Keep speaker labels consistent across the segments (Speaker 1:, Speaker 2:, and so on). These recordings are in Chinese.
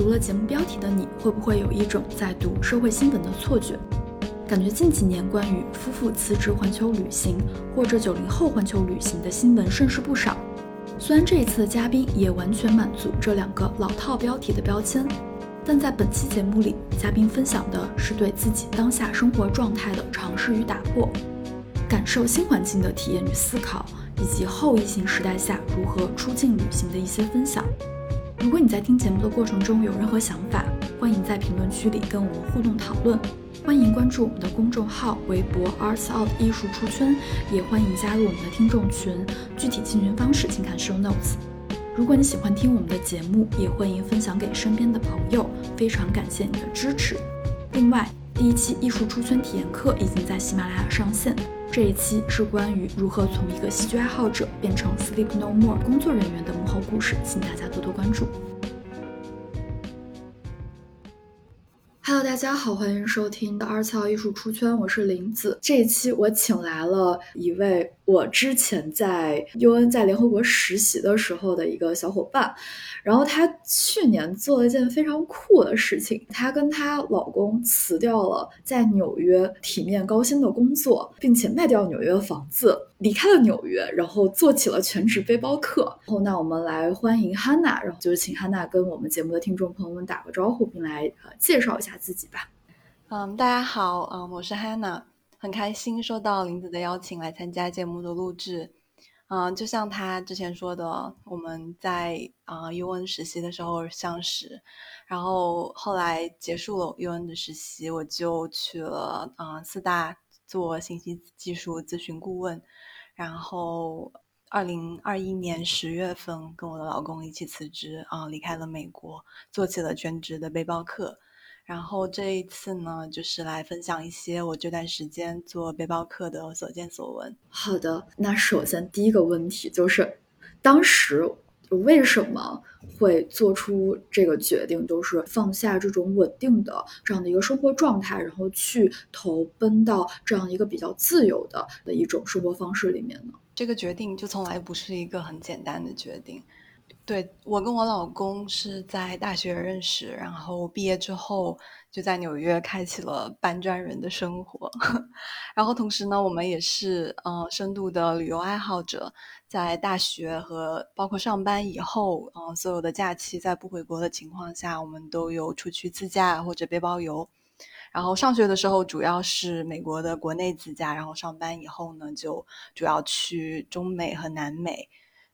Speaker 1: 读了节目标题的你会不会有一种在读社会新闻的错觉？感觉近几年关于夫妇辞职环球旅行或者九零后环球旅行的新闻甚是不少。虽然这一次的嘉宾也完全满足这两个老套标题的标签，但在本期节目里，嘉宾分享的是对自己当下生活状态的尝试与打破，感受新环境的体验与思考，以及后疫情时代下如何出境旅行的一些分享。如果你在听节目的过程中有任何想法，欢迎在评论区里跟我们互动讨论。欢迎关注我们的公众号、微博 Arts Out 艺术出圈，也欢迎加入我们的听众群。具体进群方式请看 Show Notes。如果你喜欢听我们的节目，也欢迎分享给身边的朋友。非常感谢你的支持。另外，第一期艺术出圈体验课已经在喜马拉雅上线。这一期是关于如何从一个戏剧爱好者变成 Sleep No More 工作人员的幕后故事，请大家多多关注。Hello，大家好，欢迎收听的二次艺术出圈，我是林子。这一期我请来了一位。我之前在 UN 在联合国实习的时候的一个小伙伴，然后她去年做了一件非常酷的事情，她跟她老公辞掉了在纽约体面高薪的工作，并且卖掉纽约的房子，离开了纽约，然后做起了全职背包客。然后那我们来欢迎 Hanna，然后就是请 Hanna 跟我们节目的听众朋友们打个招呼，并来呃介绍一下自己吧。
Speaker 2: 嗯，大家好，嗯，我是 Hanna。很开心受到林子的邀请来参加节目的录制，嗯，就像他之前说的，我们在啊 UN 实习的时候相识，然后后来结束了 UN 的实习，我就去了啊四大做信息技术咨询顾问，然后二零二一年十月份跟我的老公一起辞职啊离开了美国，做起了全职的背包客。然后这一次呢，就是来分享一些我这段时间做背包客的所见所闻。
Speaker 1: 好的，那首先第一个问题就是，当时为什么会做出这个决定，就是放下这种稳定的这样的一个生活状态，然后去投奔到这样一个比较自由的的一种生活方式里面呢？
Speaker 2: 这个决定就从来不是一个很简单的决定。对我跟我老公是在大学认识，然后毕业之后就在纽约开启了搬砖人的生活。然后同时呢，我们也是呃深度的旅游爱好者，在大学和包括上班以后，呃所有的假期在不回国的情况下，我们都有出去自驾或者背包游。然后上学的时候主要是美国的国内自驾，然后上班以后呢，就主要去中美和南美。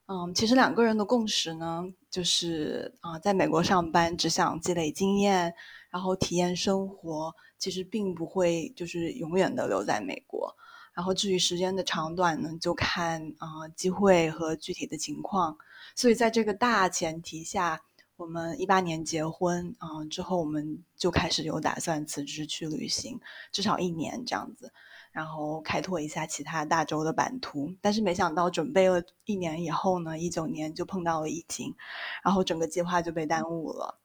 Speaker 2: 嗯，其实两个人的共识呢，就是啊，在美国上班只想积累经验，然后体验生活，其实并不会就是永远的留在美国。然后至于时间的长短呢，就看啊机会和具体的情况。所以在这个大前提下，我们一八年结婚啊之后，我们就开始有打算辞职去旅行，至少一年这样子。然后开拓一下其他大洲的版图，但是没想到准备了一年以后呢，一九年就碰到了疫情，然后整个计划就被耽误了。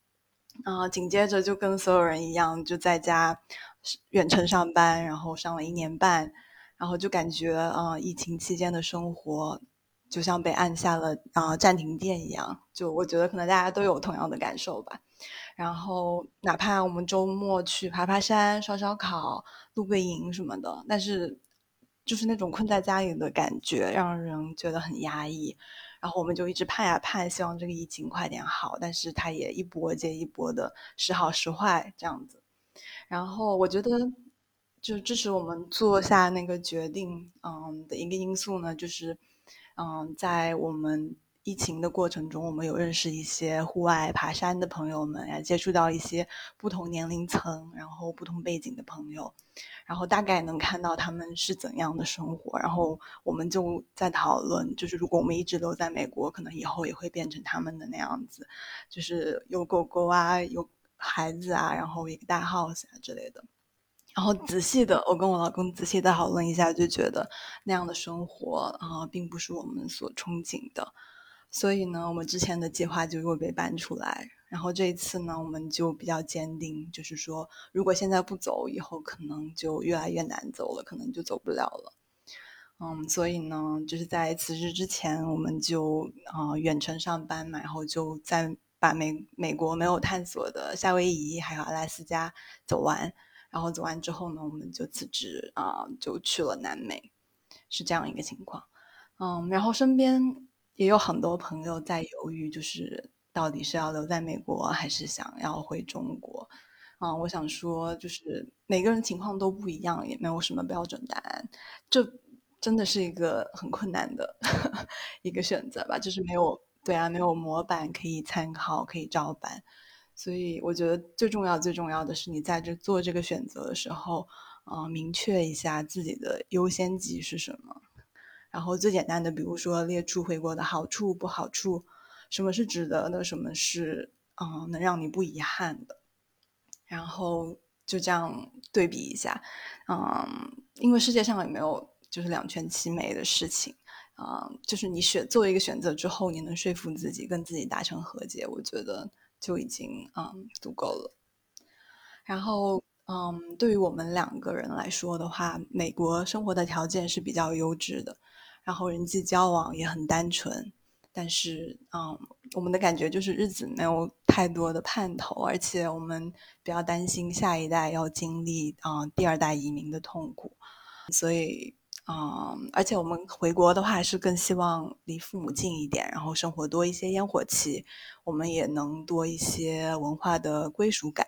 Speaker 2: 啊，紧接着就跟所有人一样，就在家远程上班，然后上了一年半，然后就感觉啊，疫情期间的生活就像被按下了啊暂停键一样。就我觉得可能大家都有同样的感受吧。然后哪怕我们周末去爬爬山、烧烧烤。露个营什么的，但是就是那种困在家里的感觉，让人觉得很压抑。然后我们就一直盼呀盼，希望这个疫情快点好，但是它也一波接一波的时好时坏这样子。然后我觉得，就支持我们做下那个决定，嗯的一个因素呢，就是嗯，在我们。疫情的过程中，我们有认识一些户外爬山的朋友们，也接触到一些不同年龄层、然后不同背景的朋友，然后大概能看到他们是怎样的生活。然后我们就在讨论，就是如果我们一直留在美国，可能以后也会变成他们的那样子，就是有狗狗啊，有孩子啊，然后一个大 house 啊之类的。然后仔细的，我跟我老公仔细的讨论一下，就觉得那样的生活啊，并不是我们所憧憬的。所以呢，我们之前的计划就又被搬出来。然后这一次呢，我们就比较坚定，就是说，如果现在不走，以后可能就越来越难走了，可能就走不了了。嗯，所以呢，就是在辞职之前，我们就啊远程上班嘛，然后就在把美美国没有探索的夏威夷还有阿拉斯加走完，然后走完之后呢，我们就辞职啊，就去了南美，是这样一个情况。嗯，然后身边也有很多朋友在犹豫，就是到底是要留在美国还是想要回中国。啊，我想说，就是每个人情况都不一样，也没有什么标准答案。这真的是一个很困难的 一个选择吧，就是没有对啊，没有模板可以参考，可以照搬。所以我觉得最重要、最重要的是，你在这做这个选择的时候，啊，明确一下自己的优先级是什么。然后最简单的，比如说列出回国的好处、不好处，什么是值得的，什么是嗯能让你不遗憾的。然后就这样对比一下，嗯，因为世界上也没有就是两全其美的事情，嗯，就是你选做一个选择之后，你能说服自己跟自己达成和解，我觉得就已经嗯足够了。然后嗯，对于我们两个人来说的话，美国生活的条件是比较优质的，然后人际交往也很单纯。但是，嗯，我们的感觉就是日子没有太多的盼头，而且我们比较担心下一代要经历啊第二代移民的痛苦，所以，嗯，而且我们回国的话是更希望离父母近一点，然后生活多一些烟火气，我们也能多一些文化的归属感。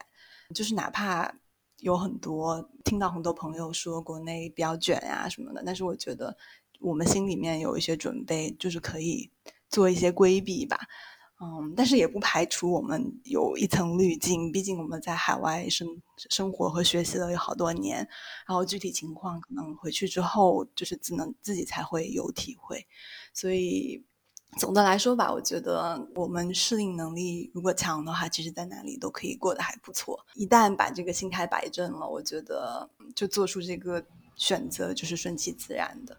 Speaker 2: 就是哪怕有很多听到很多朋友说国内比较卷呀什么的，但是我觉得我们心里面有一些准备，就是可以。做一些规避吧，嗯，但是也不排除我们有一层滤镜，毕竟我们在海外生生活和学习了有好多年，然后具体情况可能回去之后就是只能自己才会有体会。所以总的来说吧，我觉得我们适应能力如果强的话，其实在哪里都可以过得还不错。一旦把这个心态摆正了，我觉得就做出这个选择就是顺其自然的。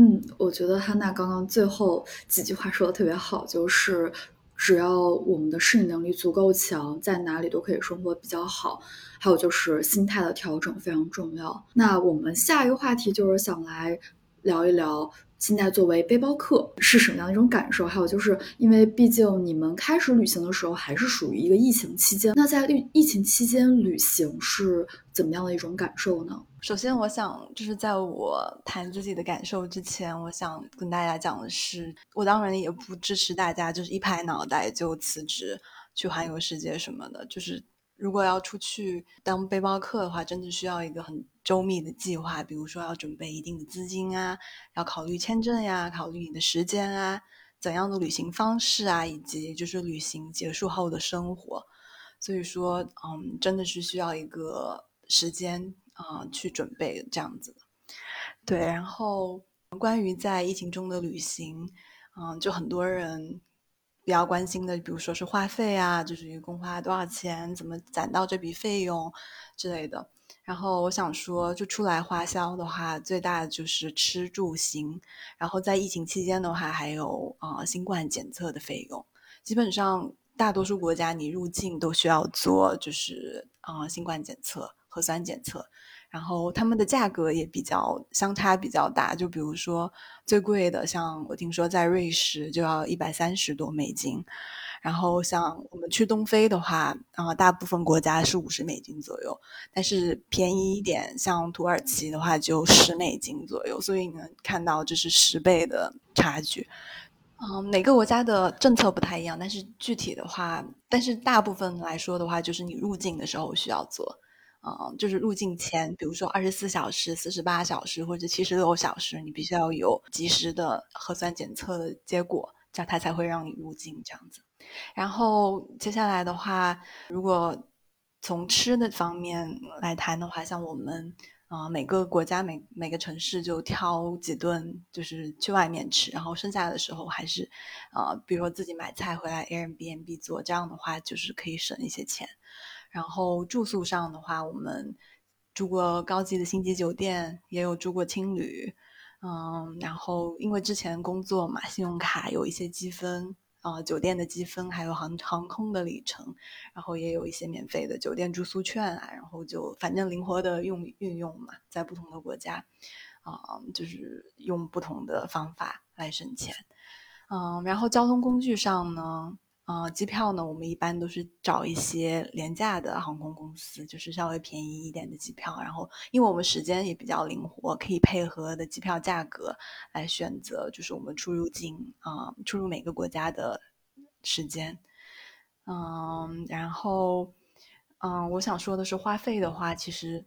Speaker 1: 嗯，我觉得汉娜刚刚最后几句话说的特别好，就是只要我们的适应能力足够强，在哪里都可以生活比较好。还有就是心态的调整非常重要。那我们下一个话题就是想来聊一聊。现在作为背包客是什么样的一种感受？还有就是，因为毕竟你们开始旅行的时候还是属于一个疫情期间，那在疫疫情期间旅行是怎么样的一种感受呢？
Speaker 2: 首先，我想就是在我谈自己的感受之前，我想跟大家讲的是，我当然也不支持大家就是一拍脑袋就辞职去环游世界什么的，就是。如果要出去当背包客的话，真的需要一个很周密的计划，比如说要准备一定的资金啊，要考虑签证呀，考虑你的时间啊，怎样的旅行方式啊，以及就是旅行结束后的生活。所以说，嗯，真的是需要一个时间啊去准备这样子。对，然后关于在疫情中的旅行，嗯，就很多人。比较关心的，比如说是话费啊，就是一共花多少钱，怎么攒到这笔费用之类的。然后我想说，就出来花销的话，最大的就是吃住行。然后在疫情期间的话，还有啊新冠检测的费用。基本上大多数国家你入境都需要做，就是啊新冠检测、核酸检测。然后他们的价格也比较相差比较大，就比如说最贵的，像我听说在瑞士就要一百三十多美金，然后像我们去东非的话，啊，大部分国家是五十美金左右，但是便宜一点，像土耳其的话就十美金左右，所以你能看到这是十倍的差距。嗯，每个国家的政策不太一样，但是具体的话，但是大部分来说的话，就是你入境的时候需要做。嗯，就是入境前，比如说二十四小时、四十八小时或者七十六小时，你必须要有及时的核酸检测的结果，这样他才会让你入境这样子。然后接下来的话，如果从吃的方面来谈的话，像我们啊，每个国家每每个城市就挑几顿，就是去外面吃，然后剩下的时候还是啊，比如说自己买菜回来 Airbnb 做，这样的话就是可以省一些钱。然后住宿上的话，我们住过高级的星级酒店，也有住过青旅，嗯，然后因为之前工作嘛，信用卡有一些积分，啊，酒店的积分，还有航航空的里程，然后也有一些免费的酒店住宿券啊，然后就反正灵活的用运用嘛，在不同的国家，啊，就是用不同的方法来省钱，嗯，然后交通工具上呢。呃，机票呢，我们一般都是找一些廉价的航空公司，就是稍微便宜一点的机票。然后，因为我们时间也比较灵活，可以配合的机票价格来选择，就是我们出入境啊，出入每个国家的时间。嗯，然后，嗯，我想说的是，花费的话，其实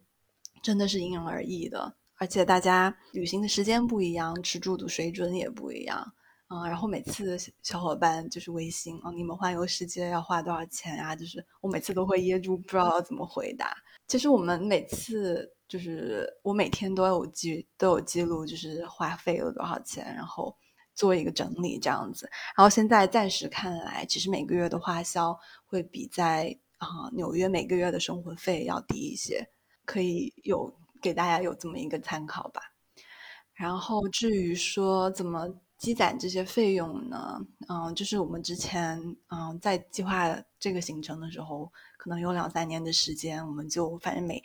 Speaker 2: 真的是因人而异的，而且大家旅行的时间不一样，吃住的水准也不一样。嗯，然后每次小伙伴就是微信啊，你们环游世界要花多少钱啊？就是我每次都会噎住，不知道要怎么回答。其实我们每次就是我每天都有记都有记录，就是花费了多少钱，然后做一个整理这样子。然后现在暂时看来，其实每个月的花销会比在啊纽约每个月的生活费要低一些，可以有给大家有这么一个参考吧。然后至于说怎么。积攒这些费用呢，嗯，就是我们之前嗯在计划这个行程的时候，可能有两三年的时间，我们就反正每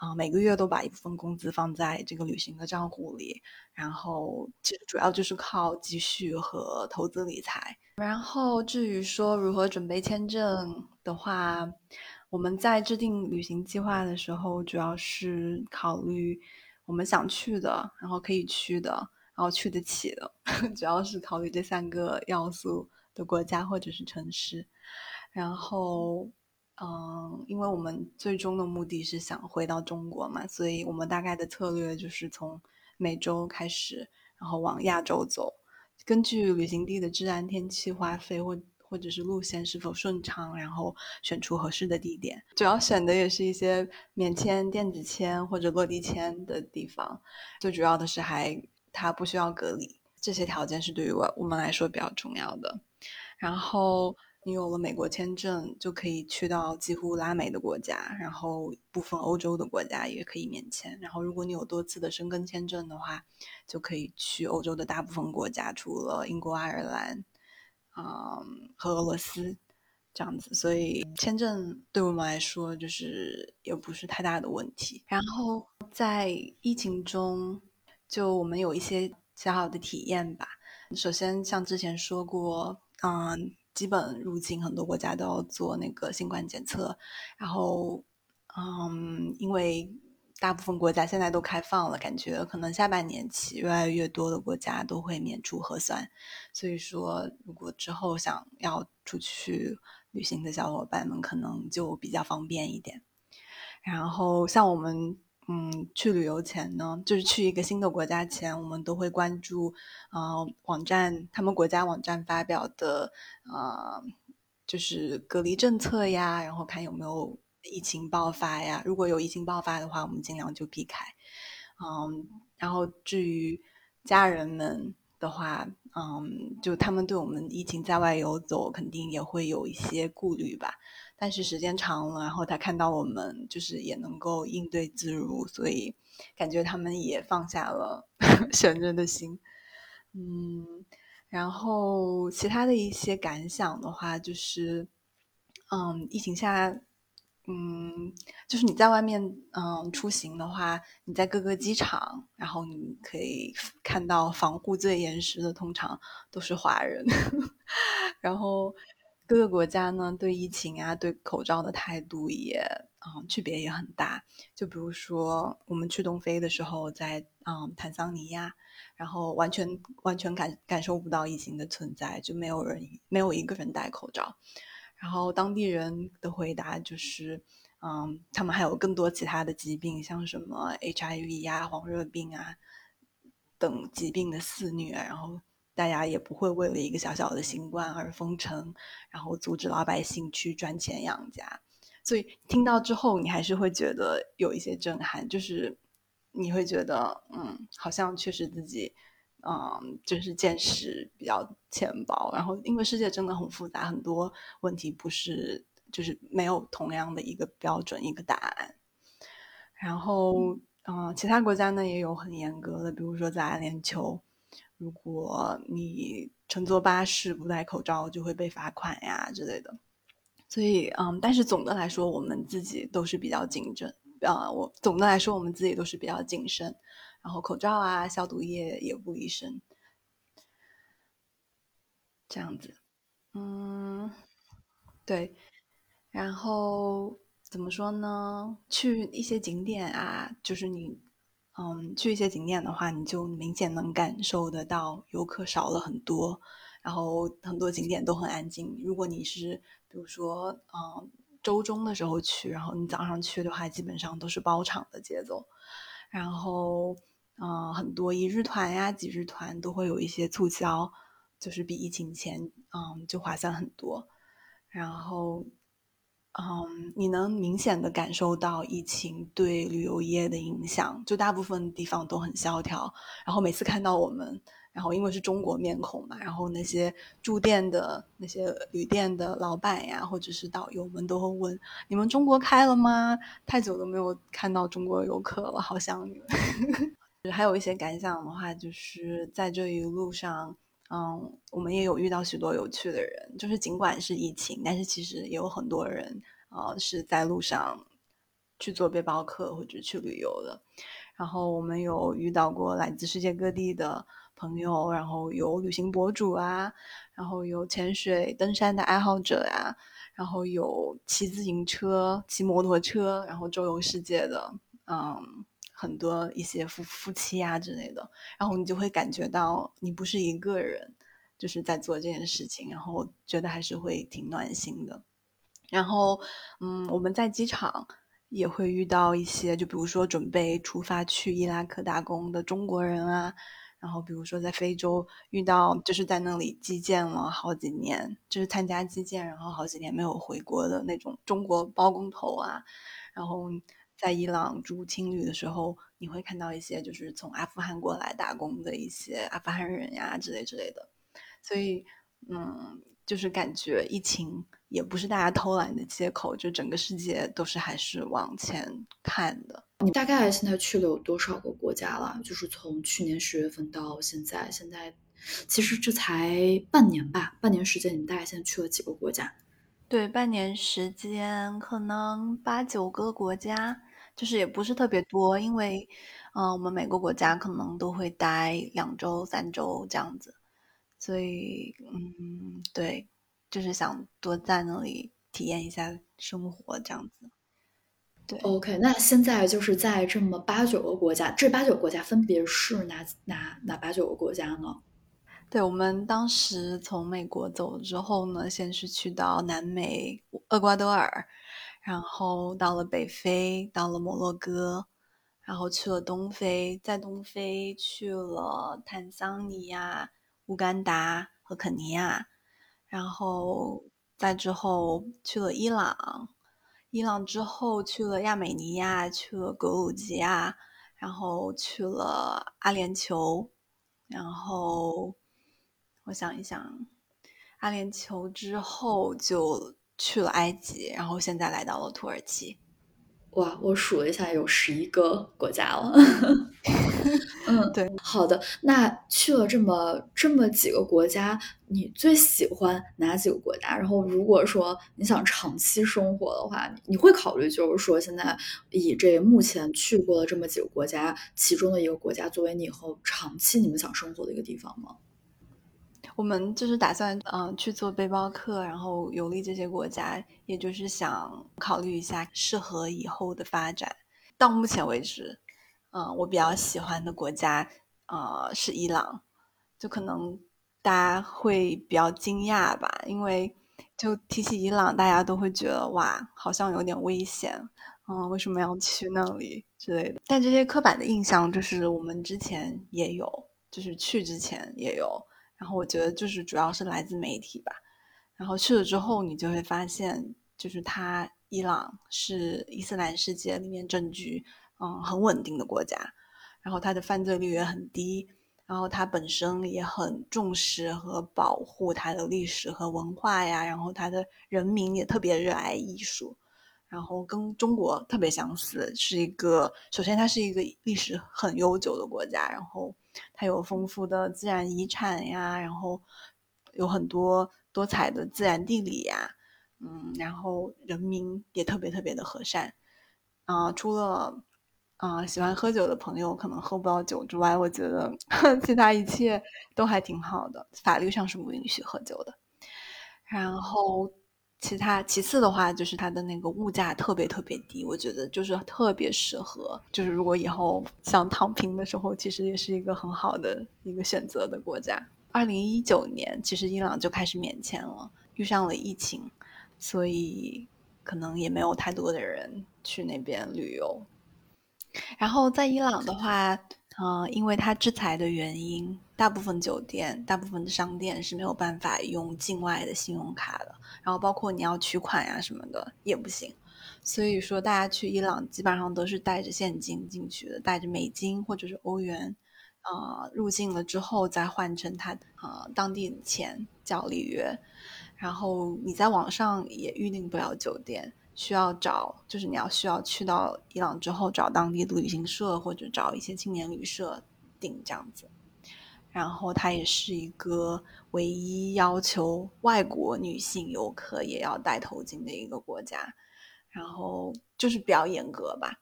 Speaker 2: 啊每个月都把一部分工资放在这个旅行的账户里，然后其实主要就是靠积蓄和投资理财。然后至于说如何准备签证的话，我们在制定旅行计划的时候，主要是考虑我们想去的，然后可以去的。然后去得起的，主要是考虑这三个要素的国家或者是城市。然后，嗯，因为我们最终的目的是想回到中国嘛，所以我们大概的策略就是从美洲开始，然后往亚洲走。根据旅行地的治安、天气、花费或或者是路线是否顺畅，然后选出合适的地点。主要选的也是一些免签、电子签或者落地签的地方。最主要的是还。它不需要隔离，这些条件是对于我我们来说比较重要的。然后你有了美国签证，就可以去到几乎拉美的国家，然后部分欧洲的国家也可以免签。然后如果你有多次的申根签证的话，就可以去欧洲的大部分国家，除了英国、爱尔兰，嗯，和俄罗斯这样子。所以签证对我们来说就是也不是太大的问题。然后在疫情中。就我们有一些小小的体验吧。首先，像之前说过，嗯，基本入境很多国家都要做那个新冠检测。然后，嗯，因为大部分国家现在都开放了，感觉可能下半年起越来越多的国家都会免除核酸。所以说，如果之后想要出去旅行的小伙伴们，可能就比较方便一点。然后，像我们。嗯，去旅游前呢，就是去一个新的国家前，我们都会关注，呃，网站他们国家网站发表的，呃，就是隔离政策呀，然后看有没有疫情爆发呀。如果有疫情爆发的话，我们尽量就避开。嗯，然后至于家人们的话，嗯，就他们对我们疫情在外游走，肯定也会有一些顾虑吧。但是时间长了，然后他看到我们就是也能够应对自如，所以感觉他们也放下了 悬着的心。嗯，然后其他的一些感想的话，就是，嗯，疫情下，嗯，就是你在外面嗯出行的话，你在各个机场，然后你可以看到防护最严实的，通常都是华人，然后。各个国家呢，对疫情啊，对口罩的态度也，嗯，区别也很大。就比如说，我们去东非的时候，在嗯坦桑尼亚，然后完全完全感感受不到疫情的存在，就没有人没有一个人戴口罩。然后当地人的回答就是，嗯，他们还有更多其他的疾病，像什么 HIV 呀、黄热病啊等疾病的肆虐，然后。大家也不会为了一个小小的新冠而封城，然后阻止老百姓去赚钱养家。所以听到之后，你还是会觉得有一些震撼，就是你会觉得，嗯，好像确实自己，嗯，就是见识比较浅薄。然后，因为世界真的很复杂，很多问题不是就是没有同样的一个标准一个答案。然后，嗯，其他国家呢也有很严格的，比如说在阿联酋。如果你乘坐巴士不戴口罩，就会被罚款呀之类的。所以，嗯，但是总的来说，我们自己都是比较谨慎。啊，我总的来说，我们自己都是比较谨慎。然后，口罩啊，消毒液也不离身。这样子，嗯，对，然后怎么说呢？去一些景点啊，就是你，嗯，去一些景点的话，你就明显能感受得到游客少了很多，然后很多景点都很安静。如果你是比如说，嗯，周中的时候去，然后你早上去的话，基本上都是包场的节奏。然后，嗯，很多一日团呀、几日团都会有一些促销，就是比疫情前，嗯，就划算很多。然后，嗯，你能明显的感受到疫情对旅游业的影响，就大部分地方都很萧条。然后每次看到我们，然后因为是中国面孔嘛，然后那些住店的那些旅店的老板呀，或者是导游们都会问：“你们中国开了吗？太久都没有看到中国游客了，好想你们。”还有一些感想的话，就是在这一路上。嗯，我们也有遇到许多有趣的人，就是尽管是疫情，但是其实也有很多人啊是在路上去做背包客或者去旅游的。然后我们有遇到过来自世界各地的朋友，然后有旅行博主啊，然后有潜水、登山的爱好者呀，然后有骑自行车、骑摩托车，然后周游世界的，嗯。很多一些夫夫妻啊之类的，然后你就会感觉到你不是一个人，就是在做这件事情，然后觉得还是会挺暖心的。然后，嗯，我们在机场也会遇到一些，就比如说准备出发去伊拉克打工的中国人啊，然后比如说在非洲遇到就是在那里基建了好几年，就是参加基建，然后好几年没有回国的那种中国包工头啊，然后。在伊朗住青旅的时候，你会看到一些就是从阿富汗过来打工的一些阿富汗人呀之类之类的，所以嗯，就是感觉疫情也不是大家偷懒的借口，就整个世界都是还是往前看的。
Speaker 1: 你大概现在去了有多少个国家了？就是从去年十月份到现在，现在其实这才半年吧，半年时间，你大概现在去了几个国家？
Speaker 2: 对，半年时间可能八九个国家。就是也不是特别多，因为，嗯，我们每个国家可能都会待两周、三周这样子，所以，嗯，对，就是想多在那里体验一下生活这样子。对
Speaker 1: ，OK，那现在就是在这么八九个国家，这八九个国家分别是哪哪哪八九个国家呢？
Speaker 2: 对，我们当时从美国走了之后呢，先是去到南美厄瓜多尔。然后到了北非，到了摩洛哥，然后去了东非，在东非去了坦桑尼亚、乌干达和肯尼亚，然后再之后去了伊朗，伊朗之后去了亚美尼亚，去了格鲁吉亚，然后去了阿联酋，然后我想一想，阿联酋之后就。去了埃及，然后现在来到了土耳其。
Speaker 1: 哇，我数了一下，有十一个国家了。
Speaker 2: 嗯，对，
Speaker 1: 好的。那去了这么这么几个国家，你最喜欢哪几个国家？然后，如果说你想长期生活的话，你会考虑就是说，现在以这目前去过的这么几个国家，其中的一个国家作为你以后长期你们想生活的一个地方吗？
Speaker 2: 我们就是打算，嗯，去做背包客，然后游历这些国家，也就是想考虑一下适合以后的发展。到目前为止，嗯，我比较喜欢的国家，呃，是伊朗。就可能大家会比较惊讶吧，因为就提起伊朗，大家都会觉得哇，好像有点危险，嗯，为什么要去那里之类的。但这些刻板的印象，就是我们之前也有，就是去之前也有。然后我觉得就是主要是来自媒体吧，然后去了之后，你就会发现，就是它伊朗是伊斯兰世界里面政局嗯很稳定的国家，然后它的犯罪率也很低，然后它本身也很重视和保护它的历史和文化呀，然后它的人民也特别热爱艺术，然后跟中国特别相似，是一个首先它是一个历史很悠久的国家，然后。它有丰富的自然遗产呀，然后有很多多彩的自然地理呀，嗯，然后人民也特别特别的和善，啊，除了啊喜欢喝酒的朋友可能喝不到酒之外，我觉得 其他一切都还挺好的，法律上是不允许喝酒的。然后其他其次的话，就是它的那个物价特别特别低，我觉得就是特别适合，就是如果以后想躺平的时候，其实也是一个很好的一个选择的国家。二零一九年，其实伊朗就开始免签了，遇上了疫情，所以可能也没有太多的人去那边旅游。然后在伊朗的话。嗯，因为它制裁的原因，大部分酒店、大部分的商店是没有办法用境外的信用卡的，然后包括你要取款呀什么的也不行。所以说，大家去伊朗基本上都是带着现金进去的，带着美金或者是欧元，呃，入境了之后再换成他呃当地的钱叫里约，然后你在网上也预定不了酒店。需要找，就是你要需要去到伊朗之后找当地的旅行社或者找一些青年旅社订这样子。然后它也是一个唯一要求外国女性游客也要戴头巾的一个国家。然后就是比较严格吧，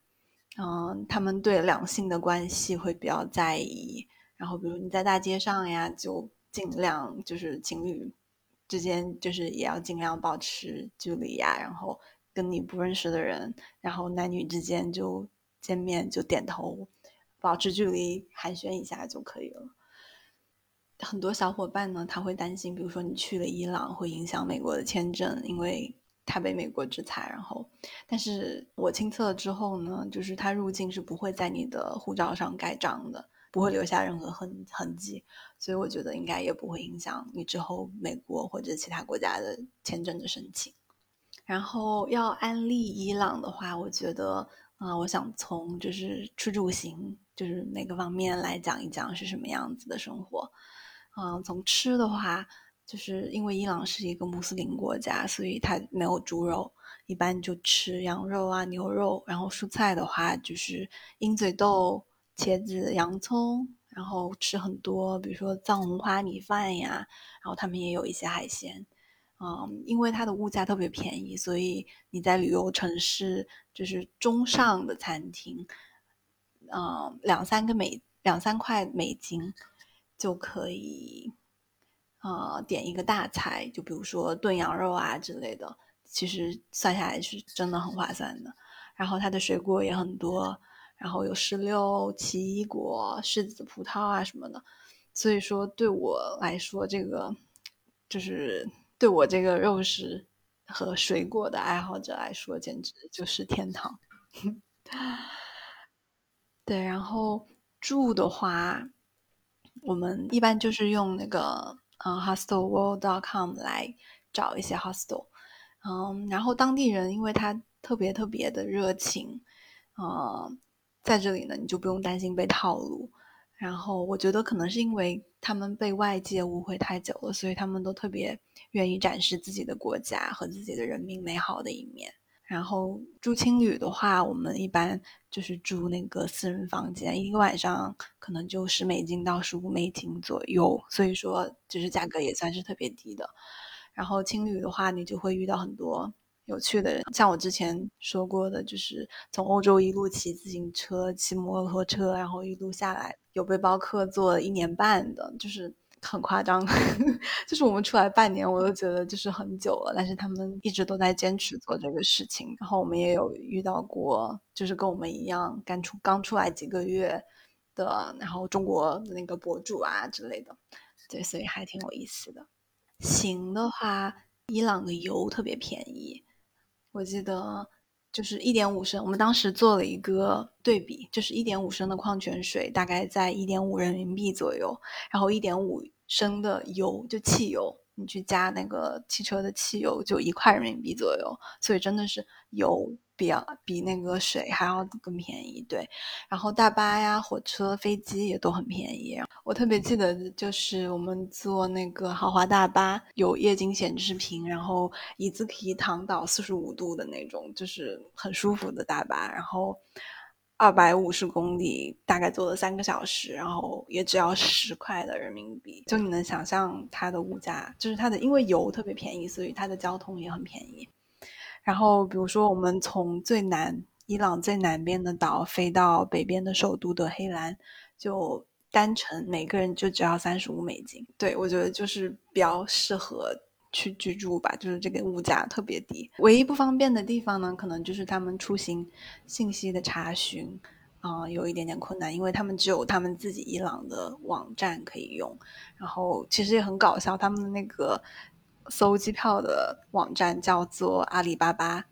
Speaker 2: 嗯，他们对两性的关系会比较在意。然后比如你在大街上呀，就尽量就是情侣之间就是也要尽量保持距离呀，然后。跟你不认识的人，然后男女之间就见面就点头，保持距离寒暄一下就可以了。很多小伙伴呢，他会担心，比如说你去了伊朗会影响美国的签证，因为他被美国制裁。然后，但是我亲测了之后呢，就是他入境是不会在你的护照上盖章的，不会留下任何痕痕迹，所以我觉得应该也不会影响你之后美国或者其他国家的签证的申请。然后要安利伊朗的话，我觉得，啊，我想从就是吃住行，就是每个方面来讲一讲是什么样子的生活。嗯，从吃的话，就是因为伊朗是一个穆斯林国家，所以它没有猪肉，一般就吃羊肉啊、牛肉。然后蔬菜的话，就是鹰嘴豆、茄子、洋葱，然后吃很多，比如说藏红花米饭呀。然后他们也有一些海鲜。嗯，因为它的物价特别便宜，所以你在旅游城市就是中上的餐厅，嗯，两三个美两三块美金就可以，呃，点一个大菜，就比如说炖羊肉啊之类的，其实算下来是真的很划算的。然后它的水果也很多，然后有石榴、奇异果、柿子、葡萄啊什么的，所以说对我来说，这个就是。对我这个肉食和水果的爱好者来说，简直就是天堂。对，然后住的话，我们一般就是用那个嗯，hostelworld.com 来找一些 hostel。嗯，然后当地人因为他特别特别的热情，呃，在这里呢，你就不用担心被套路。然后我觉得可能是因为他们被外界误会太久了，所以他们都特别愿意展示自己的国家和自己的人民美好的一面。然后住青旅的话，我们一般就是住那个私人房间，一个晚上可能就十美金到十五美金左右，所以说就是价格也算是特别低的。然后青旅的话，你就会遇到很多。有趣的人，像我之前说过的，就是从欧洲一路骑自行车、骑摩托车，然后一路下来，有背包客做了一年半的，就是很夸张。就是我们出来半年，我都觉得就是很久了，但是他们一直都在坚持做这个事情。然后我们也有遇到过，就是跟我们一样刚出刚出来几个月的，然后中国那个博主啊之类的，对，所以还挺有意思的。行的话，伊朗的油特别便宜。我记得就是一点五升，我们当时做了一个对比，就是一点五升的矿泉水大概在一点五人民币左右，然后一点五升的油就汽油，你去加那个汽车的汽油就一块人民币左右，所以真的是油。比比那个水还要更便宜，对。然后大巴呀、火车、飞机也都很便宜。我特别记得，就是我们坐那个豪华大巴，有液晶显示屏，然后椅子可以躺倒四十五度的那种，就是很舒服的大巴。然后二百五十公里，大概坐了三个小时，然后也只要十块的人民币。就你能想象它的物价，就是它的，因为油特别便宜，所以它的交通也很便宜。然后，比如说，我们从最南伊朗最南边的岛飞到北边的首都德黑兰，就单程每个人就只要三十五美金。对我觉得就是比较适合去居住吧，就是这个物价特别低。唯一不方便的地方呢，可能就是他们出行信息的查询啊，有一点点困难，因为他们只有他们自己伊朗的网站可以用。然后其实也很搞笑，他们的那个搜机票的网站叫做阿里巴巴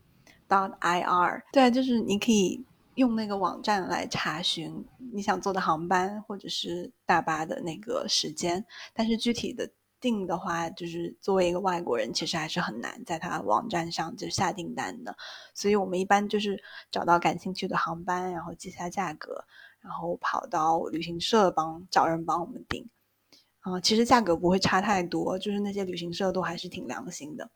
Speaker 2: dot ir，对，就是你可以。用那个网站来查询你想坐的航班或者是大巴的那个时间，但是具体的订的话，就是作为一个外国人，其实还是很难在他网站上就下订单的。所以我们一般就是找到感兴趣的航班，然后记下价格，然后跑到旅行社帮找人帮我们订。啊，其实价格不会差太多，就是那些旅行社都还是挺良心的，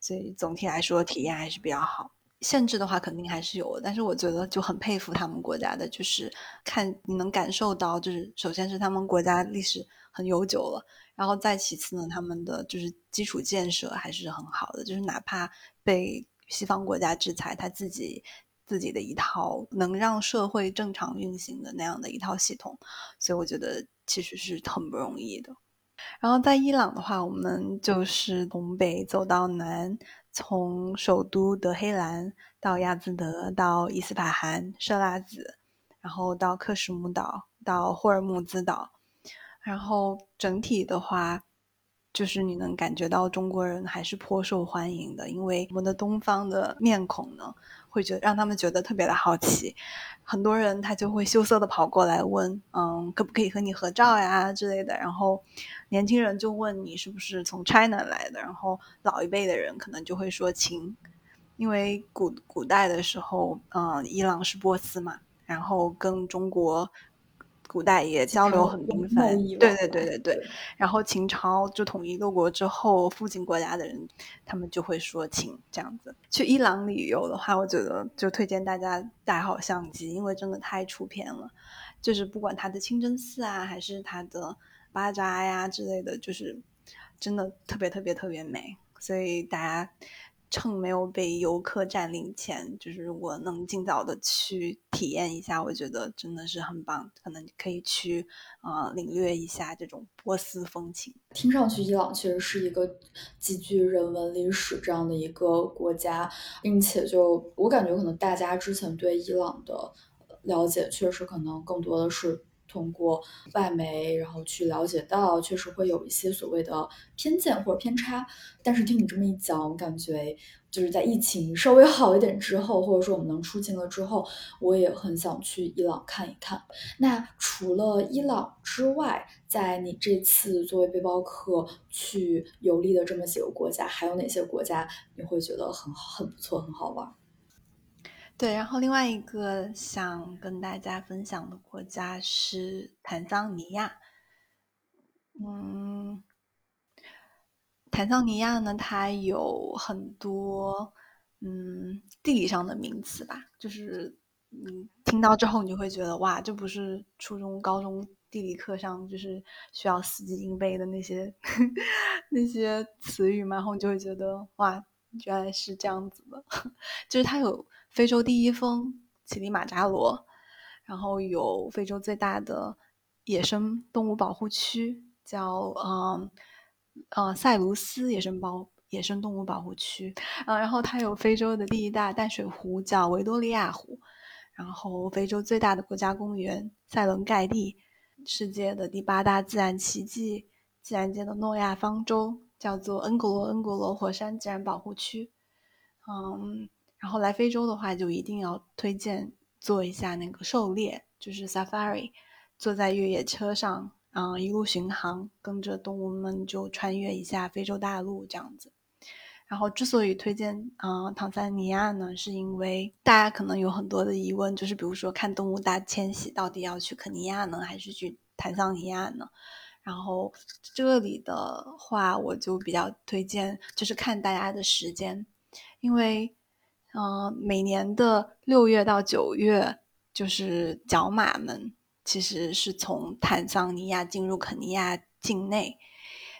Speaker 2: 所以总体来说体验还是比较好。限制的话肯定还是有，但是我觉得就很佩服他们国家的，就是看你能感受到，就是首先是他们国家历史很悠久了，然后再其次呢，他们的就是基础建设还是很好的，就是哪怕被西方国家制裁，他自己自己的一套能让社会正常运行的那样的一套系统，所以我觉得其实是很不容易的。然后在伊朗的话，我们就是从北走到南。从首都德黑兰到亚兹德，到伊斯法罕、设拉子，然后到克什姆岛，到霍尔木兹岛，然后整体的话，就是你能感觉到中国人还是颇受欢迎的，因为我们的东方的面孔呢。会觉得让他们觉得特别的好奇，很多人他就会羞涩的跑过来问，嗯，可不可以和你合照呀之类的。然后年轻人就问你是不是从 China 来的，然后老一辈的人可能就会说亲，因为古古代的时候，嗯，伊朗是波斯嘛，然后跟中国。古代也交流很频繁，对对对对对。然后秦朝就统一六国之后，附近国家的人他们就会说秦这样子。去伊朗旅游的话，我觉得就推荐大家带好相机，因为真的太出片了。就是不管它的清真寺啊，还是它的巴扎呀之类的，就是真的特别特别特别美。所以大家。趁没有被游客占领前，就是如果能尽早的去体验一下，我觉得真的是很棒。可能可以去啊领略一下这种波斯风情。
Speaker 1: 听上去，伊朗确实是一个极具人文历史这样的一个国家，并且就我感觉，可能大家之前对伊朗的了解，确实可能更多的是。通过外媒，然后去了解到，确实会有一些所谓的偏见或者偏差。但是听你这么一讲，我感觉就是在疫情稍微好一点之后，或者说我们能出境了之后，我也很想去伊朗看一看。那除了伊朗之外，在你这次作为背包客去游历的这么几个国家，还有哪些国家你会觉得很、很不错、很好玩？
Speaker 2: 对，然后另外一个想跟大家分享的国家是坦桑尼亚。嗯，坦桑尼亚呢，它有很多嗯地理上的名词吧，就是嗯听到之后你就会觉得哇，这不是初中、高中地理课上就是需要死记硬背的那些 那些词语吗？然后你就会觉得哇，原来是这样子的，就是它有。非洲第一峰乞力马扎罗，然后有非洲最大的野生动物保护区，叫嗯呃塞卢斯野生保野生动物保护区，嗯，然后它有非洲的第一大淡水湖，叫维多利亚湖，然后非洲最大的国家公园塞伦盖蒂，世界的第八大自然奇迹自然界的诺亚方舟，叫做恩格罗恩格罗火山自然保护区，嗯。然后来非洲的话，就一定要推荐做一下那个狩猎，就是 safari，坐在越野车上，嗯，一路巡航，跟着动物们就穿越一下非洲大陆这样子。然后之所以推荐啊坦桑尼亚呢，是因为大家可能有很多的疑问，就是比如说看动物大迁徙，到底要去肯尼亚呢，还是去坦桑尼亚呢？然后这里的话，我就比较推荐，就是看大家的时间，因为。嗯，每年的六月到九月，就是角马们其实是从坦桑尼亚进入肯尼亚境内，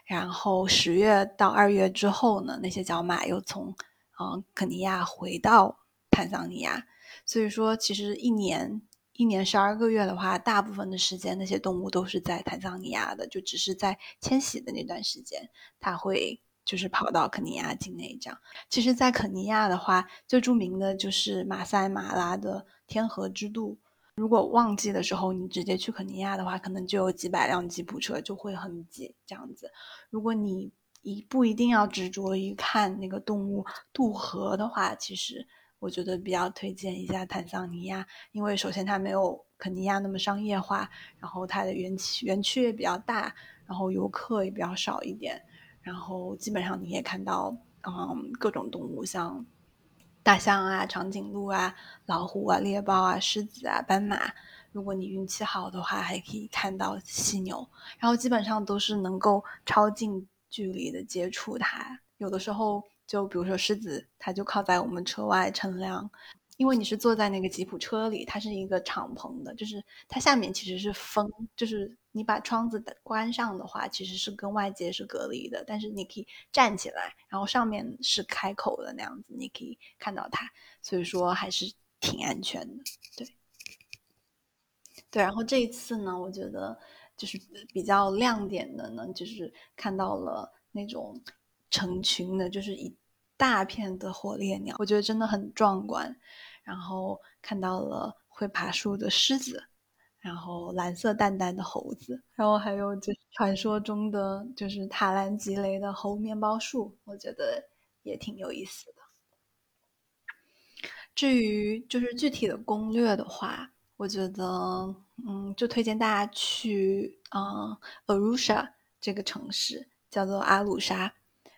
Speaker 2: 然后十月到二月之后呢，那些角马又从嗯肯尼亚回到坦桑尼亚。所以说，其实一年一年十二个月的话，大部分的时间那些动物都是在坦桑尼亚的，就只是在迁徙的那段时间，它会就是跑到肯尼亚境内这样。其实，在肯尼亚的话，最著名的就是马赛马拉的天河之渡。如果旺季的时候你直接去肯尼亚的话，可能就有几百辆吉普车，就会很挤这样子。如果你一不一定要执着于看那个动物渡河的话，其实我觉得比较推荐一下坦桑尼亚，因为首先它没有肯尼亚那么商业化，然后它的园区园区也比较大，然后游客也比较少一点。然后基本上你也看到，嗯，各种动物，像大象啊、长颈鹿啊、老虎啊、猎豹啊、狮子啊、斑马。如果你运气好的话，还可以看到犀牛。然后基本上都是能够超近距离的接触它。有的时候，就比如说狮子，它就靠在我们车外乘凉。因为你是坐在那个吉普车里，它是一个敞篷的，就是它下面其实是风，就是你把窗子关上的话，其实是跟外界是隔离的，但是你可以站起来，然后上面是开口的那样子，你可以看到它，所以说还是挺安全的，对，对。然后这一次呢，我觉得就是比较亮点的呢，就是看到了那种成群的，就是一大片的火烈鸟，我觉得真的很壮观。然后看到了会爬树的狮子，然后蓝色淡淡的猴子，然后还有就是传说中的就是塔兰吉雷的猴面包树，我觉得也挺有意思的。至于就是具体的攻略的话，我觉得嗯，就推荐大家去嗯，Arusha 这个城市，叫做阿鲁沙。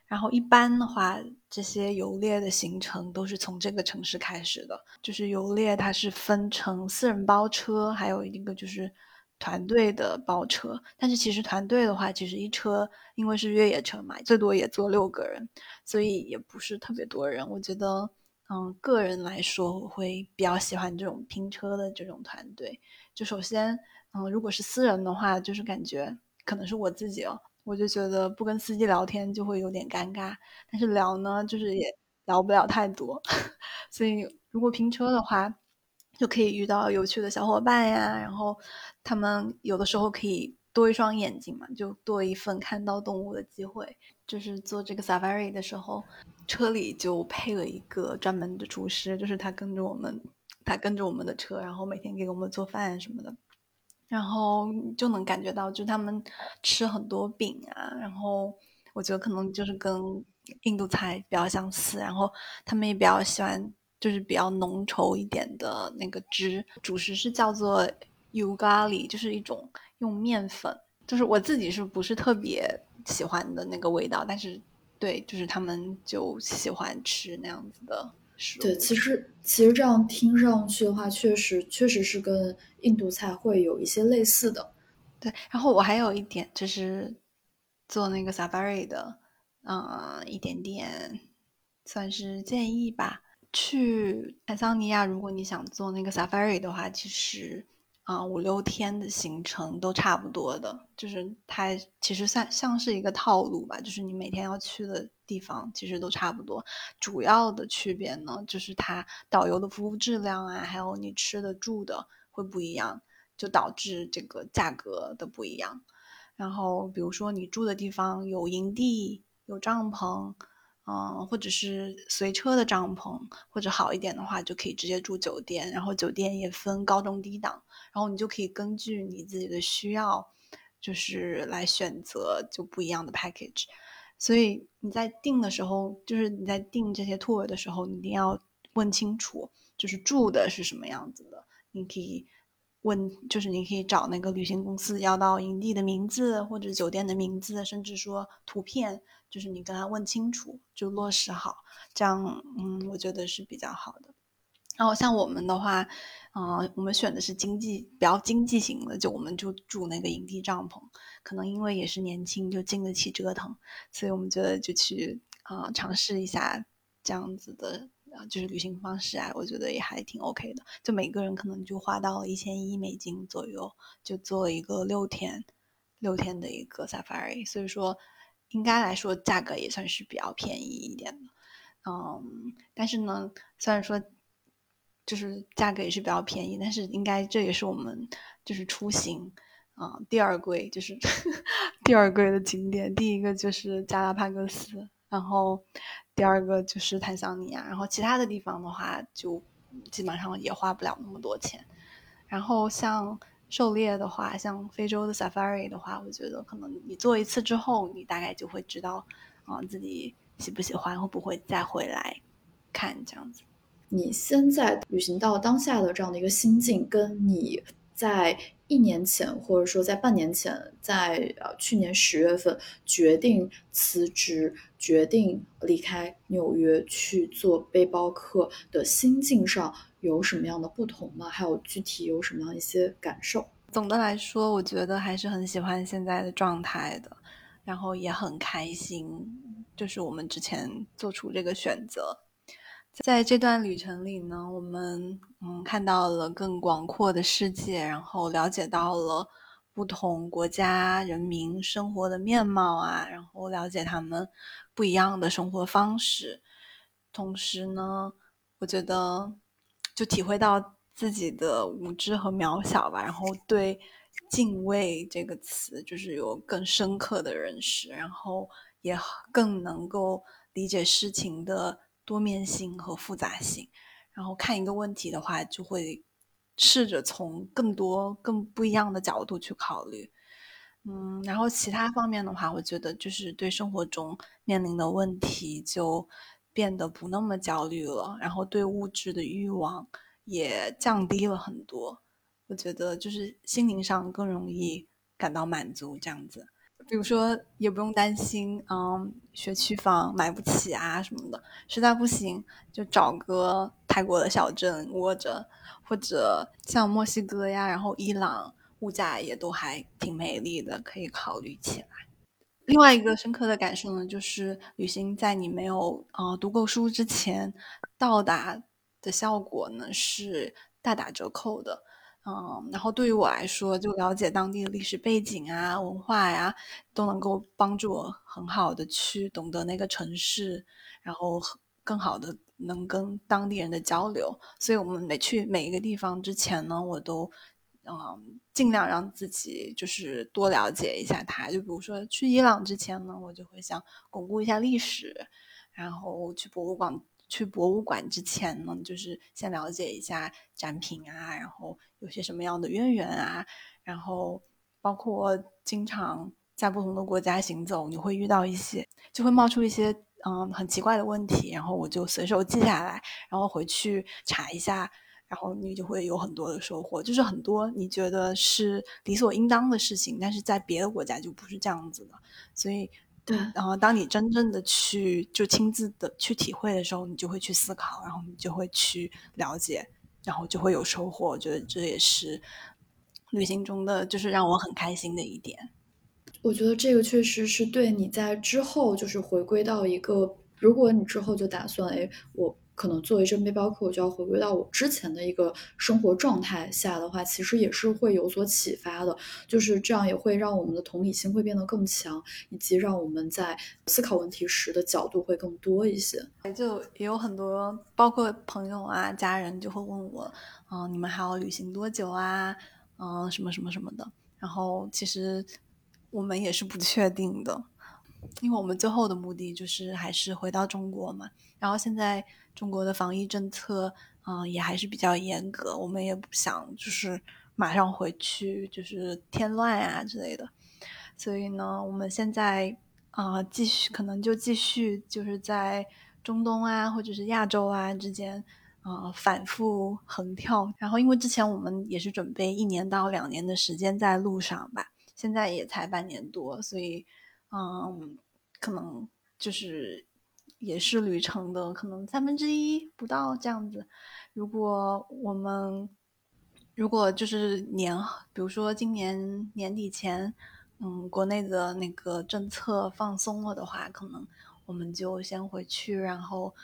Speaker 2: 然后一般的话，这些游猎的行程都是从这个城市开始的。就是游猎，它是分成私人包车，还有一个就是团队的包车。但是其实团队的话，其实一车因为是越野车嘛，最多也坐六个人，所以也不是特别多人。我觉得，嗯，个人来说，我会比较喜欢这种拼车的这种团队。就首先，嗯，如果是私人的话，就是感觉可能是我自己哦。我就觉得不跟司机聊天就会有点尴尬，但是聊呢，就是也聊不了太多，所以如果拼车的话，就可以遇到有趣的小伙伴呀，然后他们有的时候可以多一双眼睛嘛，就多一份看到动物的机会。就是做这个 safari 的时候，车里就配了一个专门的厨师，就是他跟着我们，他跟着我们的车，然后每天给我们做饭什么的。然后就能感觉到，就他们吃很多饼啊，然后我觉得可能就是跟印度菜比较相似，然后他们也比较喜欢，就是比较浓稠一点的那个汁。主食是叫做 ugali，就是一种用面粉，就是我自己是不是特别喜欢的那个味道，但是对，就是他们就喜欢吃那样子的。
Speaker 1: 对，其实其实这样听上去的话，确实确实是跟印度菜会有一些类似的。
Speaker 2: 对，然后我还有一点就是做那个 safari 的，嗯，一点点算是建议吧。去坦桑尼亚，如果你想做那个 safari 的话，其实。啊，五六天的行程都差不多的，就是它其实算像是一个套路吧，就是你每天要去的地方其实都差不多，主要的区别呢，就是它导游的服务质量啊，还有你吃的住的会不一样，就导致这个价格的不一样。然后比如说你住的地方有营地，有帐篷。嗯，或者是随车的帐篷，或者好一点的话，就可以直接住酒店。然后酒店也分高中低档，然后你就可以根据你自己的需要，就是来选择就不一样的 package。所以你在订的时候，就是你在订这些 tour 的时候，你一定要问清楚，就是住的是什么样子的。你可以。问就是你可以找那个旅行公司要到营地的名字或者酒店的名字，甚至说图片，就是你跟他问清楚就落实好，这样嗯，我觉得是比较好的。然后像我们的话，嗯，我们选的是经济比较经济型的，就我们就住那个营地帐篷，可能因为也是年轻，就经得起折腾，所以我们觉得就去啊尝试一下这样子的啊。就是旅行方式啊，我觉得也还挺 OK 的。就每个人可能就花到一千一美金左右，就做一个六天六天的一个 safari。所以说，应该来说价格也算是比较便宜一点的。嗯，但是呢，虽然说就是价格也是比较便宜，但是应该这也是我们就是出行啊第二贵，就是 第二贵的景点。第一个就是加拉帕戈斯，然后第二个就是坦桑尼亚，然后其他的地方的话就基本上也花不了那么多钱。然后像狩猎的话，像非洲的 safari 的话，我觉得可能你做一次之后，你大概就会知道啊自己喜不喜欢，会不会再回来看这样子。
Speaker 1: 你现在旅行到当下的这样的一个心境，跟你在一年前，或者说在半年前，在呃去年十月份决定辞职、决定离开纽约去做背包客的心境上有什么样的不同吗？还有具体有什么样一些感受？
Speaker 2: 总的来说，我觉得还是很喜欢现在的状态的，然后也很开心，就是我们之前做出这个选择。在这段旅程里呢，我们嗯看到了更广阔的世界，然后了解到了不同国家人民生活的面貌啊，然后了解他们不一样的生活方式。同时呢，我觉得就体会到自己的无知和渺小吧，然后对敬畏这个词就是有更深刻的认识，然后也更能够理解事情的。多面性和复杂性，然后看一个问题的话，就会试着从更多、更不一样的角度去考虑。嗯，然后其他方面的话，我觉得就是对生活中面临的问题就变得不那么焦虑了，然后对物质的欲望也降低了很多。我觉得就是心灵上更容易感到满足，这样子。比如说，也不用担心，嗯，学区房买不起啊什么的。实在不行，就找个泰国的小镇窝着，或者像墨西哥呀，然后伊朗，物价也都还挺美丽的，可以考虑起来。另外一个深刻的感受呢，就是旅行在你没有呃读够书之前，到达的效果呢是大打折扣的。嗯，然后对于我来说，就了解当地的历史背景啊、文化呀，都能够帮助我很好的去懂得那个城市，然后更好的能跟当地人的交流。所以，我们每去每一个地方之前呢，我都嗯尽量让自己就是多了解一下它。就比如说去伊朗之前呢，我就会想巩固一下历史，然后去博物馆。去博物馆之前呢，就是先了解一下展品啊，然后有些什么样的渊源啊，然后包括经常在不同的国家行走，你会遇到一些，就会冒出一些嗯很奇怪的问题，然后我就随手记下来，然后回去查一下，然后你就会有很多的收获，就是很多你觉得是理所应当的事情，但是在别的国家就不是这样子的，所以。
Speaker 1: 对，
Speaker 2: 然后当你真正的去就亲自的去体会的时候，你就会去思考，然后你就会去了解，然后就会有收获。我觉得这也是旅行中的，就是让我很开心的一点。
Speaker 1: 我觉得这个确实是对你在之后就是回归到一个，如果你之后就打算，哎，我。可能作为这背包客，我就要回归到我之前的一个生活状态下的话，其实也是会有所启发的。就是这样，也会让我们的同理心会变得更强，以及让我们在思考问题时的角度会更多一些。
Speaker 2: 就也有很多，包括朋友啊、家人就会问我，嗯，你们还要旅行多久啊？嗯，什么什么什么的。然后其实我们也是不确定的，因为我们最后的目的就是还是回到中国嘛。然后现在。中国的防疫政策，嗯，也还是比较严格。我们也不想就是马上回去，就是添乱啊之类的。所以呢，我们现在啊，继续可能就继续就是在中东啊，或者是亚洲啊之间，啊，反复横跳。然后，因为之前我们也是准备一年到两年的时间在路上吧，现在也才半年多，所以，嗯，可能就是。也是旅程的可能三分之一不到这样子。如果我们如果就是年，比如说今年年底前，嗯，国内的那个政策放松了的话，可能我们就先回去，然后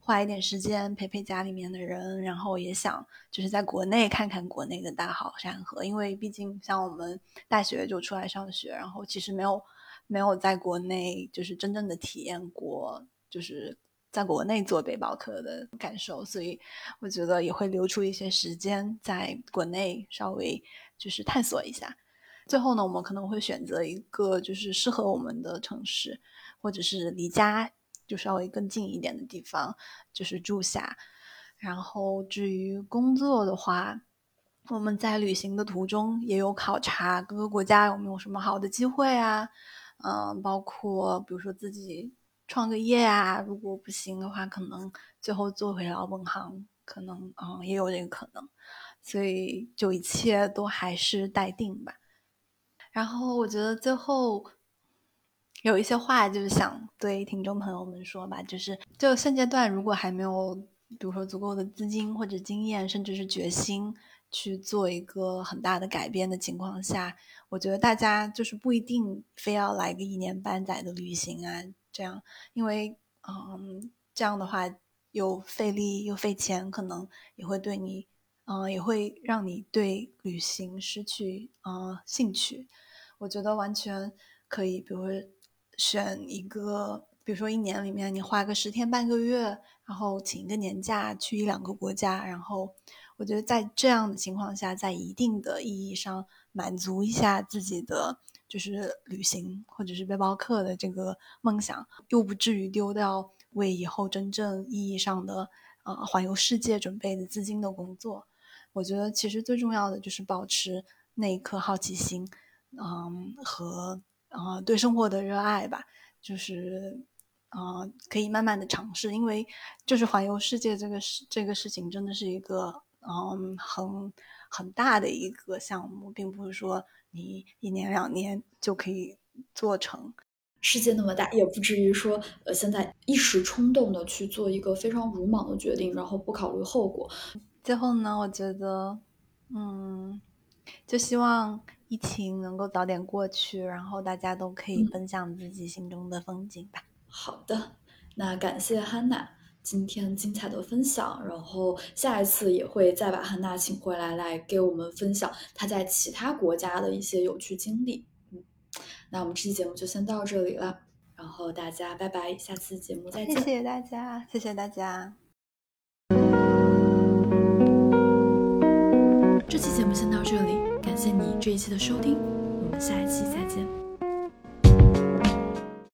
Speaker 2: 花一点时间陪陪家里面的人，然后也想就是在国内看看国内的大好山河，因为毕竟像我们大学就出来上学，然后其实没有没有在国内就是真正的体验过。就是在国内做背包客的感受，所以我觉得也会留出一些时间在国内稍微就是探索一下。最后呢，我们可能会选择一个就是适合我们的城市，或者是离家就稍微更近一点的地方，就是住下。然后至于工作的话，我们在旅行的途中也有考察各个国家有没有什么好的机会啊，嗯，包括比如说自己创个业啊，如果不行的话，可能最后做回老本行，可能嗯也有这个可能。所以就一切都还是待定吧。然后我觉得最后有一些话就是想对听众朋友们说吧，就是就现阶段如果还没有，比如说足够的资金或者经验，甚至是决心去做一个很大的改变的情况下，我觉得大家就是不一定非要来个一年半载的旅行啊，这样，因为嗯这样的话又费力又费钱，可能也会对你。嗯，也会让你对旅行失去呃兴趣。我觉得完全可以，比如说选一个，比如说一年里面你花个十天半个月，然后请一个年假去一两个国家，然后我觉得在这样的情况下，在一定的意义上满足一下自己的就是旅行或者是背包客的这个梦想，又不至于丢掉为以后真正意义上的呃环游世界准备的资金的工作。我觉得其实最重要的就是保持那一颗好奇心，嗯，和呃对生活的热爱吧。就是，呃，可以慢慢的尝试，因为就是环游世界这个事这个事情真的是一个嗯很很大的一个项目，并不是说你一年两年就可以做成。
Speaker 1: 世界那么大，也不至于说呃现在一时冲动的去做一个非常鲁莽的决定，然后不考虑后果。
Speaker 2: 最后呢，我觉得，嗯，就希望疫情能够早点过去，然后大家都可以奔向自己心中的风景吧。
Speaker 1: 好的，那感谢汉娜今天精彩的分享，然后下一次也会再把汉娜请回来，来给我们分享她在其他国家的一些有趣经历。嗯，那我们这期节目就先到这里了，然后大家拜拜，下次节目再见。
Speaker 2: 谢谢大家，谢谢大家。
Speaker 1: 这期节目先到这里，感谢你这一期的收听，我们下一期再见。